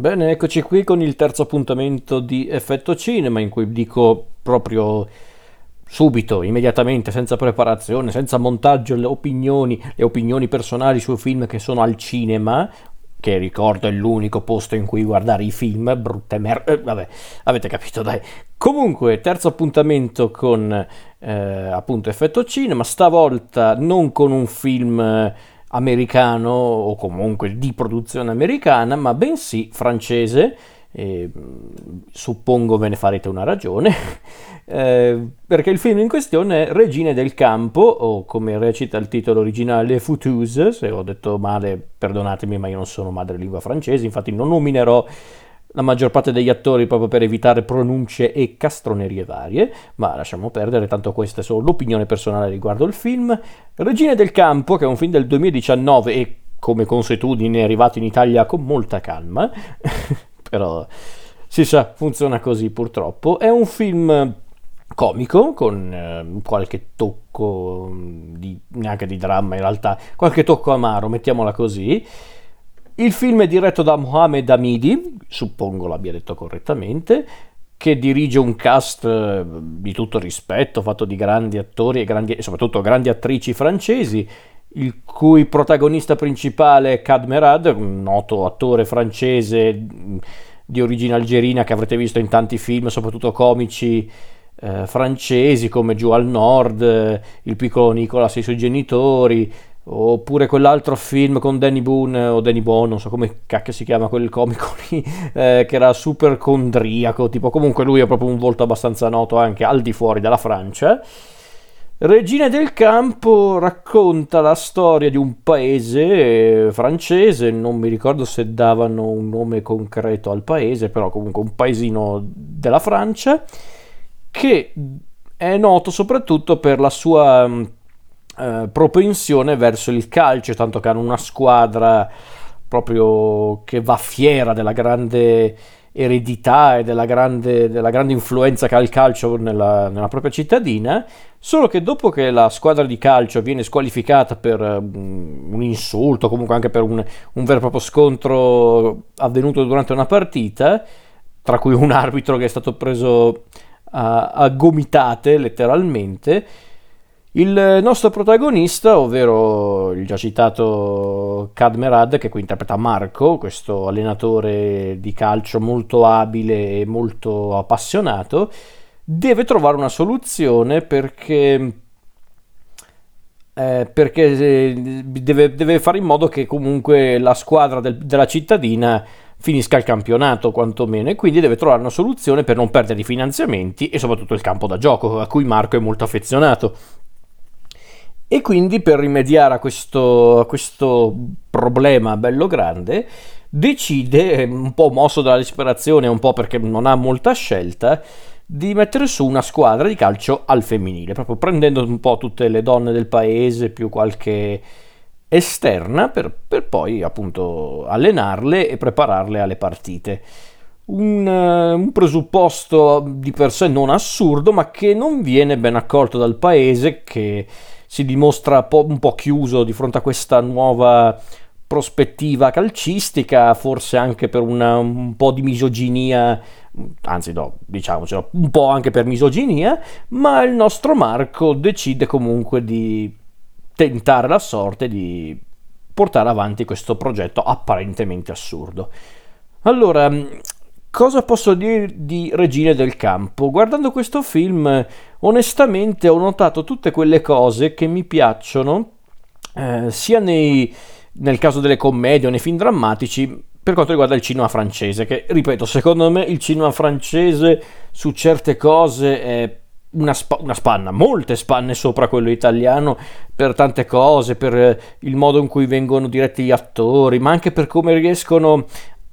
Bene, eccoci qui con il terzo appuntamento di Effetto Cinema in cui dico proprio subito, immediatamente, senza preparazione, senza montaggio, le opinioni, le opinioni personali sui film che sono al cinema, che ricordo è l'unico posto in cui guardare i film, brutte mer... Eh, vabbè, avete capito, dai. Comunque, terzo appuntamento con eh, appunto Effetto Cinema, stavolta non con un film americano o comunque di produzione americana, ma bensì francese. E, suppongo ve ne farete una ragione, eh, perché il film in questione è Regine del Campo, o come recita il titolo originale Fouteuse, se ho detto male perdonatemi ma io non sono madrelingua francese, infatti non nominerò la maggior parte degli attori proprio per evitare pronunce e castronerie varie, ma lasciamo perdere, tanto questa è solo l'opinione personale riguardo il film. Regine del Campo, che è un film del 2019 e come consuetudine è arrivato in Italia con molta calma, però si sa, funziona così purtroppo. È un film comico con eh, qualche tocco di, neanche di dramma in realtà, qualche tocco amaro, mettiamola così il film è diretto da Mohamed Hamidi, suppongo l'abbia detto correttamente, che dirige un cast eh, di tutto rispetto, fatto di grandi attori e, grandi, soprattutto grandi attrici francesi, il cui protagonista principale è Kad Merad, un noto attore francese mm, di origine algerina che avrete visto in tanti film, soprattutto comici eh, francesi come Giù al Nord, eh, Il piccolo Nicolas e i suoi genitori, Oppure quell'altro film con Danny Boone o Danny Boone, non so come cacchio si chiama quel comico lì, eh, che era super condriaco, tipo comunque lui ha proprio un volto abbastanza noto anche al di fuori della Francia. Regine del Campo racconta la storia di un paese eh, francese, non mi ricordo se davano un nome concreto al paese, però comunque un paesino della Francia, che è noto soprattutto per la sua eh, propensione verso il calcio, tanto che hanno una squadra proprio che va fiera della grande eredità e della grande, della grande influenza che ha il calcio nella, nella, propria cittadina, solo che dopo che la squadra di calcio viene squalificata per um, un insulto, comunque anche per un, un vero e proprio scontro avvenuto durante una partita, tra cui un arbitro che è stato preso a, a gomitate letteralmente, il nostro protagonista, ovvero il già citato Kadmerad, che qui interpreta Marco, questo allenatore di calcio molto abile e molto appassionato, deve trovare una soluzione perché, eh, perché eh, deve, deve, fare in modo che comunque la squadra del, della cittadina finisca il campionato quantomeno e quindi deve trovare una soluzione per non perdere i finanziamenti e soprattutto il campo da gioco a cui Marco è molto affezionato. E quindi per rimediare a questo, a questo problema bello grande, decide, un po' mosso dalla disperazione, un po' perché non ha molta scelta, di mettere su una squadra di calcio al femminile, proprio prendendo un po' tutte le donne del paese, più qualche esterna, per, per poi appunto allenarle e prepararle alle partite. Un, un, presupposto di per sé non assurdo, ma che non viene ben accolto dal paese, che si dimostra un po' chiuso di fronte a questa nuova prospettiva calcistica, forse anche per una, un po' di misoginia, anzi no, diciamocelo, un po' anche per misoginia, ma il nostro Marco decide comunque di tentare la sorte di portare avanti questo progetto apparentemente assurdo. Allora, Cosa posso dire di Regine del Campo? Guardando questo film, onestamente ho notato tutte quelle cose che mi piacciono, eh, sia nei, nel caso delle commedie o nei film drammatici, per quanto riguarda il cinema francese, che ripeto, secondo me il cinema francese su certe cose è una, sp- una, spanna, molte spanne sopra quello italiano per tante cose, per il modo in cui vengono diretti gli attori, ma anche per come riescono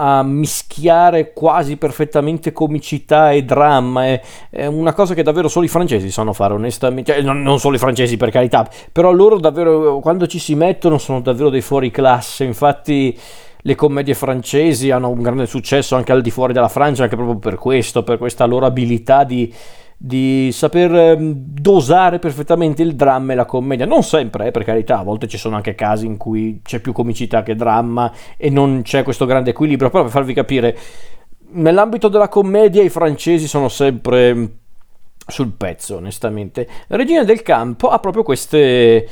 a mischiare quasi perfettamente comicità e dramma. È, è, una cosa che davvero solo i francesi sanno fare, onestamente. Cioè, non, non, solo i francesi, per carità, però loro davvero, quando ci si mettono, sono davvero dei fuori classe. Infatti. Le commedie francesi hanno un grande successo anche al di fuori della Francia, anche proprio per questo, per questa loro abilità di, di saper ehm, dosare perfettamente il dramma e la commedia. Non sempre, eh, per carità, a volte ci sono anche casi in cui c'è più comicità che dramma e non c'è questo grande equilibrio, però per farvi capire, nell'ambito della commedia i francesi sono sempre sul pezzo, onestamente. Regina del Campo ha proprio queste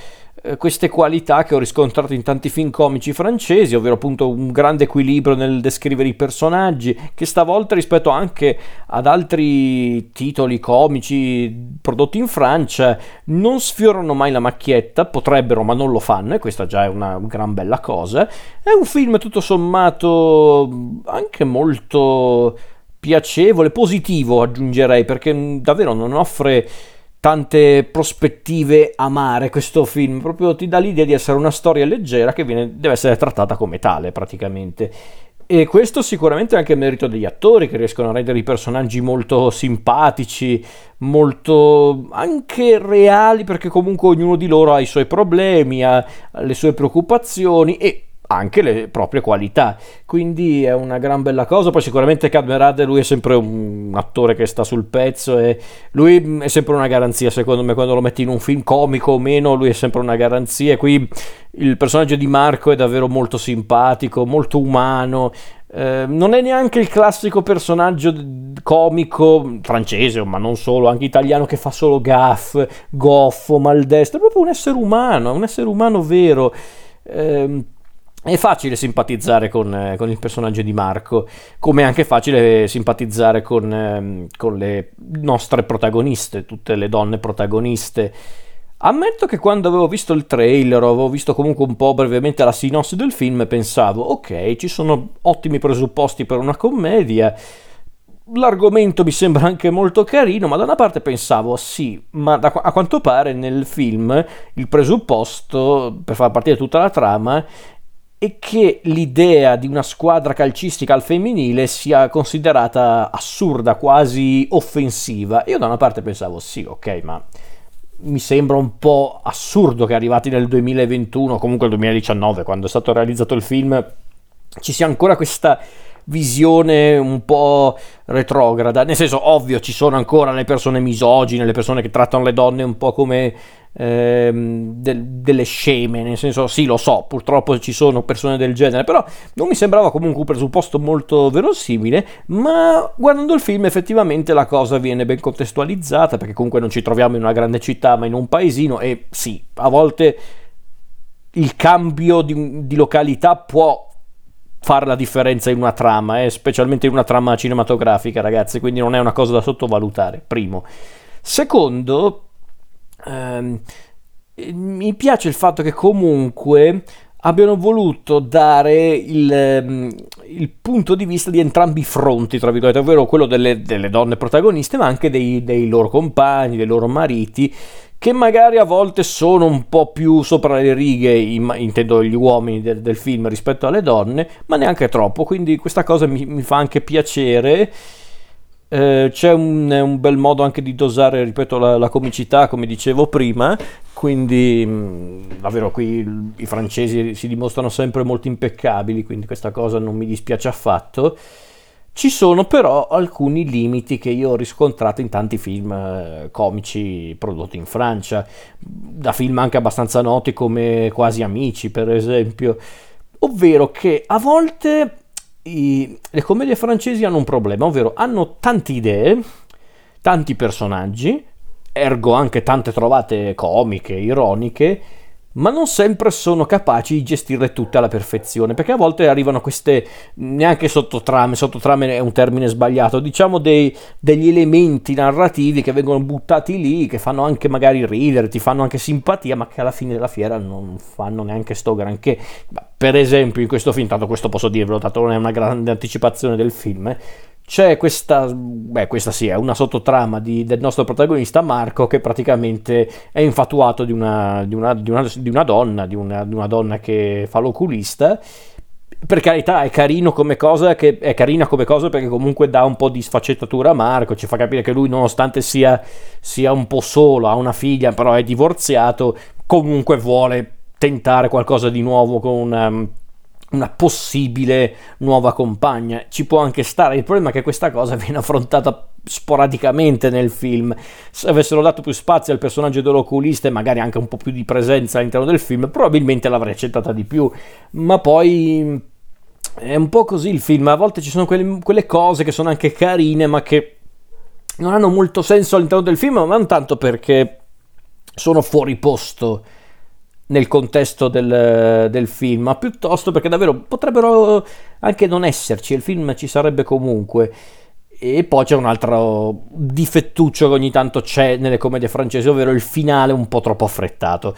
queste qualità che ho riscontrato in tanti film comici francesi, ovvero appunto un grande equilibrio nel descrivere i personaggi, che stavolta rispetto anche ad altri titoli comici prodotti in Francia non sfiorano mai la macchietta, potrebbero ma non lo fanno e questa già è una gran bella cosa. È un film tutto sommato anche molto piacevole, positivo aggiungerei, perché davvero non offre tante prospettive amare questo film, proprio ti dà l'idea di essere una storia leggera che viene, deve essere trattata come tale praticamente. E questo sicuramente è anche merito degli attori che riescono a rendere i personaggi molto simpatici, molto anche reali, perché comunque ognuno di loro ha i suoi problemi, ha le sue preoccupazioni e anche le proprie qualità. Quindi è una gran bella cosa. Poi sicuramente Cadmerade lui è sempre un attore che sta sul pezzo e lui è sempre una garanzia, secondo me, quando lo metti in un film comico o meno, lui è sempre una garanzia. E qui il personaggio di Marco è davvero molto simpatico, molto umano. Eh, non è neanche il classico personaggio comico francese, ma non solo, anche italiano che fa solo gaff, goffo, maldestro, è proprio un essere umano, un essere umano vero. Eh, è facile simpatizzare con, eh, con, il personaggio di Marco, come è anche facile simpatizzare con, eh, con le nostre protagoniste, tutte le donne protagoniste. Ammetto che quando avevo visto il trailer, avevo visto comunque un po' brevemente la sinossi del film, pensavo, ok, ci sono ottimi presupposti per una commedia, l'argomento mi sembra anche molto carino, ma da una parte pensavo, sì, ma da, a quanto pare nel film il presupposto per far partire tutta la trama e che l'idea di una squadra calcistica al femminile sia considerata assurda, quasi offensiva. Io da una parte pensavo sì, ok, ma mi sembra un po' assurdo che arrivati nel 2021, comunque il 2019, quando è stato realizzato il film, ci sia ancora questa visione un po' retrograda. Nel senso, ovvio, ci sono ancora le persone misogine, le persone che trattano le donne un po' come ehm, del, delle sceme, nel senso sì lo so, purtroppo ci sono persone del genere, però non mi sembrava comunque un presupposto molto verosimile, ma guardando il film effettivamente la cosa viene ben contestualizzata, perché comunque non ci troviamo in una grande città ma in un paesino e sì, a volte il cambio di, di località può fare la differenza in una trama, eh, specialmente in una trama cinematografica, ragazzi, quindi non è una cosa da sottovalutare, primo. Secondo, ehm, mi piace il fatto che comunque abbiano voluto dare il, ehm, il, punto di vista di entrambi i fronti, tra virgolette, ovvero quello delle, delle donne protagoniste, ma anche dei, dei, loro compagni, dei loro mariti, che magari a volte sono un po' più sopra le righe, intendo gli uomini del, del film rispetto alle donne, ma neanche troppo, quindi questa cosa mi, mi fa anche piacere. Eh, c'è un, un, bel modo anche di dosare, ripeto, la, la comicità, come dicevo prima, quindi mh, mm, davvero qui i francesi si dimostrano sempre molto impeccabili, quindi questa cosa non mi dispiace affatto. Ci sono però alcuni limiti che io ho riscontrato in tanti film eh, comici prodotti in Francia, da film anche abbastanza noti come Quasi Amici, per esempio, ovvero che a volte i, le commedie francesi hanno un problema, ovvero hanno tante idee, tanti personaggi, ergo anche tante trovate comiche, ironiche, ma non sempre sono capaci di gestirle tutte alla perfezione, perché a volte arrivano queste neanche sottotrame, sottotrame è un termine sbagliato, diciamo dei, degli elementi narrativi che vengono buttati lì, che fanno anche magari ridere, ti fanno anche simpatia, ma che alla fine della fiera non fanno neanche sto granché. Per esempio in questo film, tanto questo posso dirvelo, tanto non è una grande anticipazione del film, eh, c'è questa, beh, questa sì, è una sottotrama di, del nostro protagonista Marco che praticamente è infatuato di una, di una, di una, di una donna, di una, donna che fa l'oculista. Per carità è carino come cosa che è carina come cosa perché comunque dà un po' di sfaccettatura a Marco ci fa capire che lui nonostante sia, sia un po' solo ha una figlia però è divorziato comunque vuole tentare qualcosa di nuovo con una una possibile nuova compagna. Ci può anche stare. Il problema è che questa cosa viene affrontata sporadicamente nel film. Se avessero dato più spazio al personaggio dell'oculista e magari anche un po' più di presenza all'interno del film, probabilmente l'avrei accettata di più. Ma poi è un po' così il film. A volte ci sono quelle, quelle cose che sono anche carine, ma che non hanno molto senso all'interno del film, ma non tanto perché sono fuori posto nel contesto del, del, film, ma piuttosto perché davvero potrebbero anche non esserci, il film ci sarebbe comunque. E poi c'è un altro difettuccio che ogni tanto c'è nelle commedie francesi, ovvero il finale un po' troppo affrettato.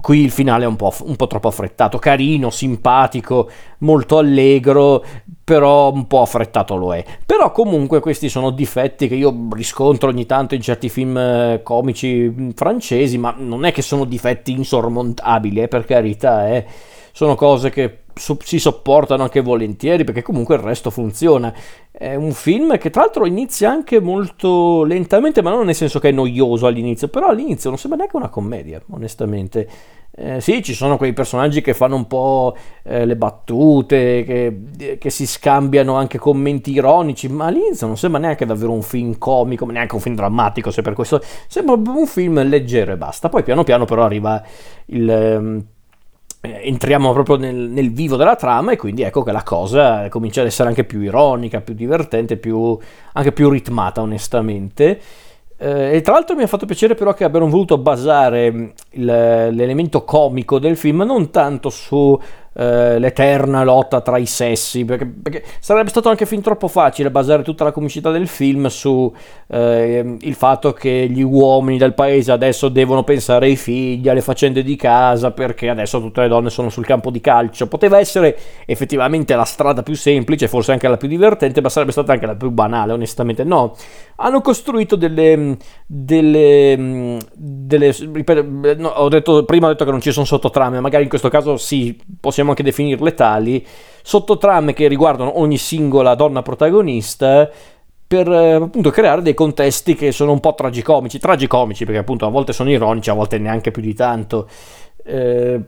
Qui il finale è un po', un po', troppo affrettato, carino, simpatico, molto allegro, però un po' affrettato lo è. Però comunque questi sono difetti che io riscontro ogni tanto in certi film eh, comici mm, francesi, ma non è che sono difetti insormontabili, eh, per carità, eh. sono cose che si sopportano anche volentieri perché comunque il resto funziona. È un film che tra l'altro inizia anche molto lentamente, ma non nel senso che è noioso all'inizio, però all'inizio non sembra neanche una commedia, onestamente. Eh, sì, ci sono quei personaggi che fanno un po' eh, le battute, che, che, si scambiano anche commenti ironici, ma all'inizio non sembra neanche davvero un film comico, neanche un film drammatico, se per questo sembra un film leggero e basta. Poi piano piano però arriva il ehm, eh, entriamo proprio nel, nel, vivo della trama e quindi ecco che la cosa comincia ad essere anche più ironica, più divertente, più, anche più ritmata onestamente. Eh, e tra l'altro mi ha fatto piacere però che abbiano voluto basare il, l'elemento comico del film non tanto su eh, l'eterna lotta tra i sessi, perché, perché, sarebbe stato anche fin troppo facile basare tutta la comicità del film su eh, il fatto che gli uomini del paese adesso devono pensare ai figli, alle faccende di casa, perché adesso tutte le donne sono sul campo di calcio. Poteva essere effettivamente la strada più semplice, forse anche la più divertente, ma sarebbe stata anche la più banale, onestamente. No, hanno costruito delle... delle, delle ripeto, no, ho detto, prima ho detto che non ci sono sottotrame, magari in questo caso sì, possiamo possiamo anche definirle tali, sottotrame che riguardano ogni singola donna protagonista per eh, appunto creare dei contesti che sono un po' tragicomici, tragicomici perché appunto a volte sono ironici, a volte neanche più di tanto. Eh,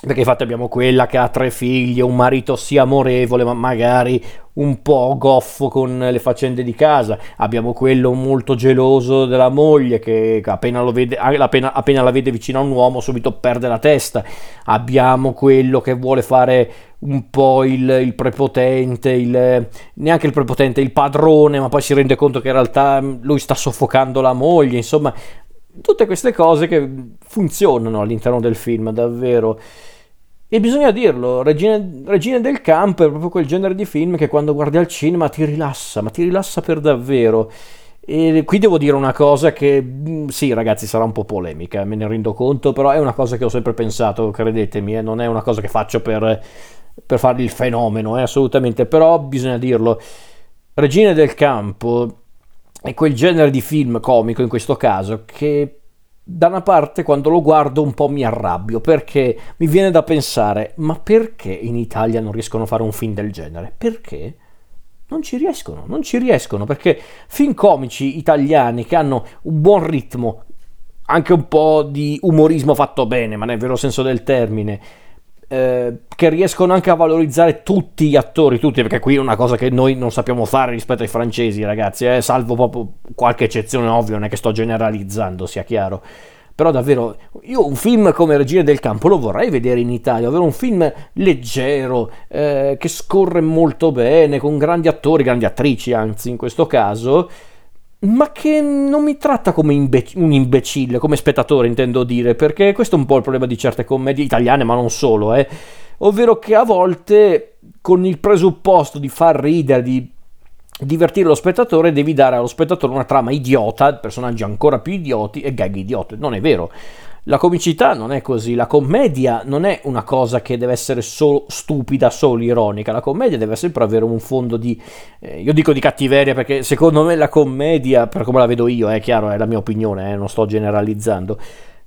perché infatti abbiamo quella che ha tre figli, un marito sia amorevole, ma magari un po' goffo con le faccende di casa. Abbiamo quello molto geloso della moglie che appena, vede, appena, appena la vede vicino a un uomo subito perde la testa. Abbiamo quello che vuole fare un po' il, il prepotente, il, neanche il prepotente, il padrone, ma poi si rende conto che in realtà lui sta soffocando la moglie. Insomma, tutte queste cose che funzionano all'interno del film, davvero. E bisogna dirlo, Regine, Regine, del Campo è proprio quel genere di film che quando guardi al cinema ti rilassa, ma ti rilassa per davvero. E qui devo dire una cosa che, mm, sì ragazzi, sarà un po' polemica, me ne rendo conto, però è una cosa che ho sempre pensato, credetemi, eh, non è una cosa che faccio per, per fare il fenomeno, eh, assolutamente, però bisogna dirlo. Regine del Campo è quel genere di film comico in questo caso che da una parte quando lo guardo un po' mi arrabbio perché mi viene da pensare ma perché in Italia non riescono a fare un film del genere? Perché? Non ci riescono, non ci riescono perché film comici italiani che hanno un buon ritmo, anche un po' di umorismo fatto bene, ma nel vero senso del termine, eh, che riescono anche a valorizzare tutti gli attori, tutti, perché qui è una cosa che noi non sappiamo fare rispetto ai francesi, ragazzi, eh, salvo proprio qualche eccezione ovvia, non è che sto generalizzando, sia chiaro. Però davvero, io un film come Regine del Campo lo vorrei vedere in Italia, ovvero un film leggero, eh, che scorre molto bene, con grandi attori, grandi attrici anzi in questo caso, ma che non mi tratta come imbe- un imbecille, come spettatore intendo dire, perché questo è un po' il problema di certe commedie italiane, ma non solo, eh. ovvero che a volte con il presupposto di far ridere, di divertire lo spettatore, devi dare allo spettatore una trama idiota, personaggi ancora più idioti e gag idioti. Non è vero. La comicità non è così, la commedia non è una cosa che deve essere solo stupida, solo ironica, la commedia deve sempre avere un fondo di, eh, io dico di cattiveria perché secondo me la commedia, per come la vedo io, è chiaro, è la mia opinione, eh, non sto generalizzando,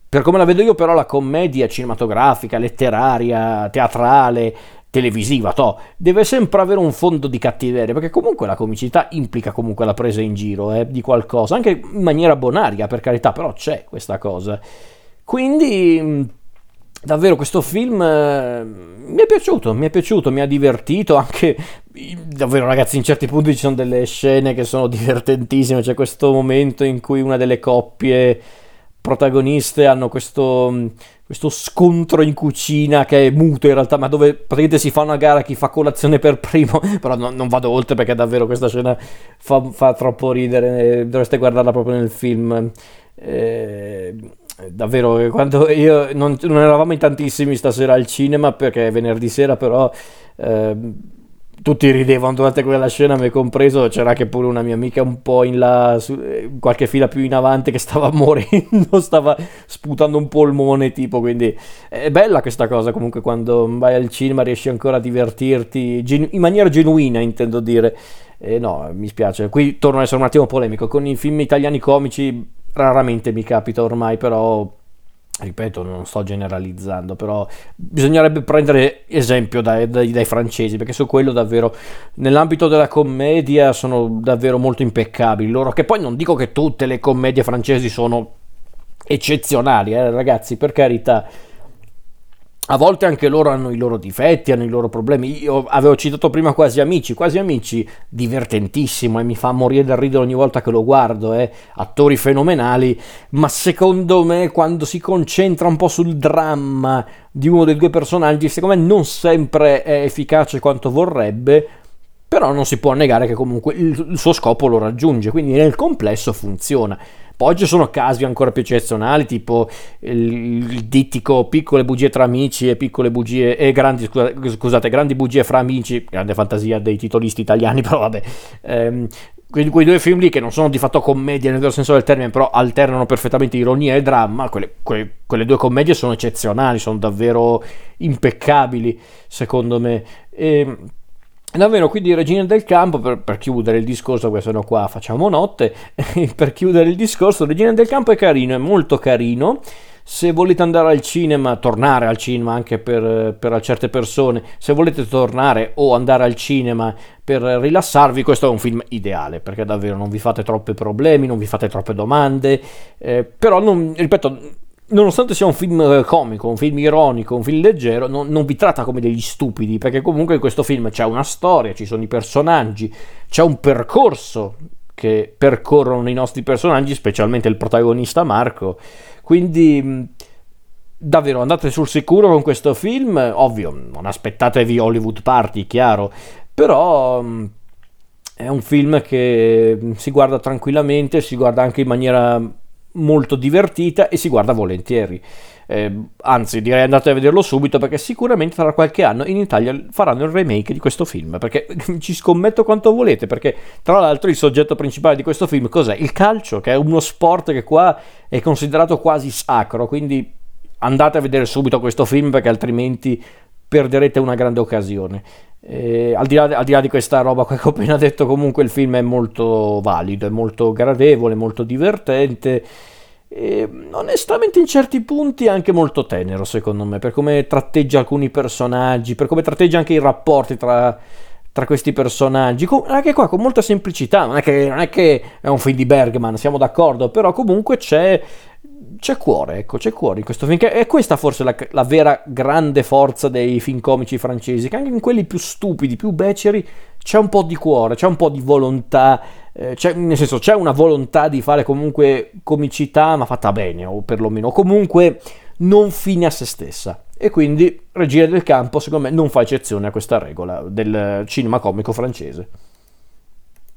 per come la vedo io però la commedia cinematografica, letteraria, teatrale, televisiva, to, deve sempre avere un fondo di cattiveria, perché comunque la comicità implica comunque la presa in giro eh, di qualcosa, anche in maniera bonaria per carità, però c'è questa cosa. Quindi mm, davvero questo film eh, mi è piaciuto, mi è piaciuto, mi ha divertito anche davvero ragazzi in certi punti ci sono delle scene che sono divertentissime, c'è questo momento in cui una delle coppie protagoniste hanno questo, questo scontro in cucina che è muto in realtà, ma dove praticamente si fa una gara chi fa colazione per primo, però no, non vado oltre perché davvero questa scena fa, fa troppo ridere, dovreste guardarla proprio nel film. Eh, davvero, quando io non, non, eravamo in tantissimi stasera al cinema perché venerdì sera, però eh, tutti ridevano durante quella scena, me compreso. C'era anche pure una mia amica un po' in là, su, qualche fila più in avanti, che stava morendo, stava sputando un polmone. Tipo, quindi è bella questa cosa. Comunque, quando vai al cinema, riesci ancora a divertirti genu- in maniera genuina, intendo dire. Eh, no, mi spiace. Qui torno ad essere un attimo polemico. Con i film italiani comici raramente mi capita ormai, però ripeto, non sto generalizzando, però bisognerebbe prendere esempio dai, dai, dai, francesi, perché su quello davvero, nell'ambito della commedia, sono davvero molto impeccabili. Loro, che poi non dico che tutte le commedie francesi sono eccezionali, eh, ragazzi, per carità a volte anche loro hanno i loro difetti, hanno i loro problemi. Io avevo citato prima Quasi Amici, Quasi Amici divertentissimo e mi fa morire dal ridere ogni volta che lo guardo, eh. attori fenomenali, ma secondo me quando si concentra un po' sul dramma di uno dei due personaggi, secondo me non sempre è efficace quanto vorrebbe, però non si può negare che comunque il suo scopo lo raggiunge, quindi nel complesso funziona. Poi ci sono casi ancora più eccezionali, tipo il, dittico piccole bugie tra amici e piccole bugie e grandi, scusate, grandi bugie fra amici, grande fantasia dei titolisti italiani, però vabbè. Ehm, quei, quei due film lì che non sono di fatto commedie nel vero senso del termine, però alternano perfettamente ironia e dramma, quelle, quelle, quelle due commedie sono eccezionali, sono davvero impeccabili, secondo me. E, ehm, Davvero, quindi Regina del Campo, per, per chiudere il discorso, perché sennò qua facciamo notte, per chiudere il discorso, Regina del Campo è carino, è molto carino. Se volete andare al cinema, tornare al cinema anche per, per certe persone, se volete tornare o andare al cinema per rilassarvi, questo è un film ideale, perché davvero non vi fate troppi problemi, non vi fate troppe domande, eh, però non, ripeto, nonostante sia un film eh, comico, un film ironico, un film leggero, non, non, vi tratta come degli stupidi, perché comunque in questo film c'è una storia, ci sono i personaggi, c'è un percorso che percorrono i nostri personaggi, specialmente il protagonista Marco. Quindi davvero andate sul sicuro con questo film, ovvio, non aspettatevi Hollywood Party, chiaro, però è un film che si guarda tranquillamente, si guarda anche in maniera molto divertita e si guarda volentieri. Eh, anzi, direi andate a vederlo subito perché sicuramente tra qualche anno in Italia faranno il remake di questo film. Perché ci scommetto quanto volete. Perché tra l'altro il soggetto principale di questo film cos'è? Il calcio, che è uno sport che qua è considerato quasi sacro. Quindi andate a vedere subito questo film perché altrimenti perderete una grande occasione. Eh, al, di là, al, di là, di questa roba che ho appena detto, comunque il film è molto valido, è molto gradevole, molto divertente. E onestamente in certi punti anche molto tenero secondo me per come tratteggia alcuni personaggi per come tratteggia anche i rapporti tra, tra questi personaggi anche qua con molta semplicità non è, che, non è che è un film di Bergman siamo d'accordo però comunque c'è c'è cuore, ecco, c'è cuore in questo film. Che è questa forse la, la, vera grande forza dei film comici francesi, che anche in quelli più stupidi, più beceri, c'è un po' di cuore, c'è un po' di volontà, eh, nel senso c'è una volontà di fare comunque comicità, ma fatta bene, o perlomeno comunque non fine a se stessa. E quindi Regia del Campo, secondo me, non fa eccezione a questa regola del cinema comico francese.